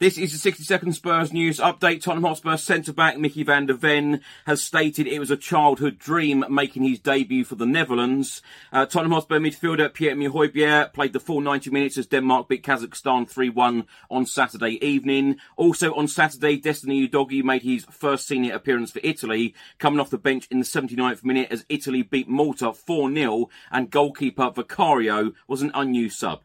This is the 60 second Spurs news update. Tottenham Hotspur centre back Micky van de Ven has stated it was a childhood dream making his debut for the Netherlands. Uh, Tottenham Hotspur midfielder Pierre-Emile played the full 90 minutes as Denmark beat Kazakhstan 3-1 on Saturday evening. Also on Saturday, Destiny Udogie made his first senior appearance for Italy, coming off the bench in the 79th minute as Italy beat Malta 4-0 and goalkeeper Vicario was an unused sub.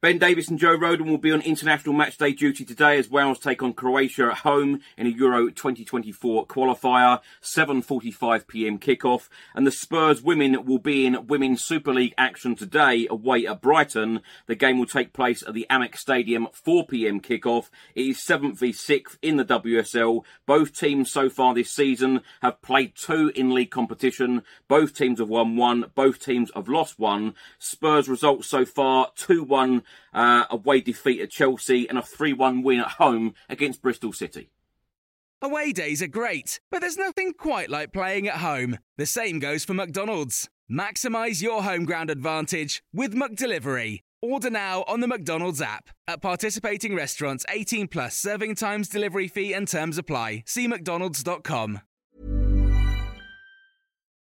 Ben Davies and Joe Rodon will be on international matchday duty today as Wales take on Croatia at home in a Euro 2024 qualifier. 7.45pm kickoff. And the Spurs women will be in Women's Super League action today away at Brighton. The game will take place at the Amex Stadium 4pm kickoff. It is 7th v 6th in the WSL. Both teams so far this season have played two in league competition. Both teams have won one. Both teams have lost one. Spurs results so far 2-1 uh, away defeat at Chelsea and a 3-1 win at home against Bristol City. Away days are great, but there's nothing quite like playing at home. The same goes for McDonald's. Maximise your home ground advantage with McDelivery. Order now on the McDonald's app. At participating restaurants, 18 plus serving times, delivery fee, and terms apply. See McDonald's.com.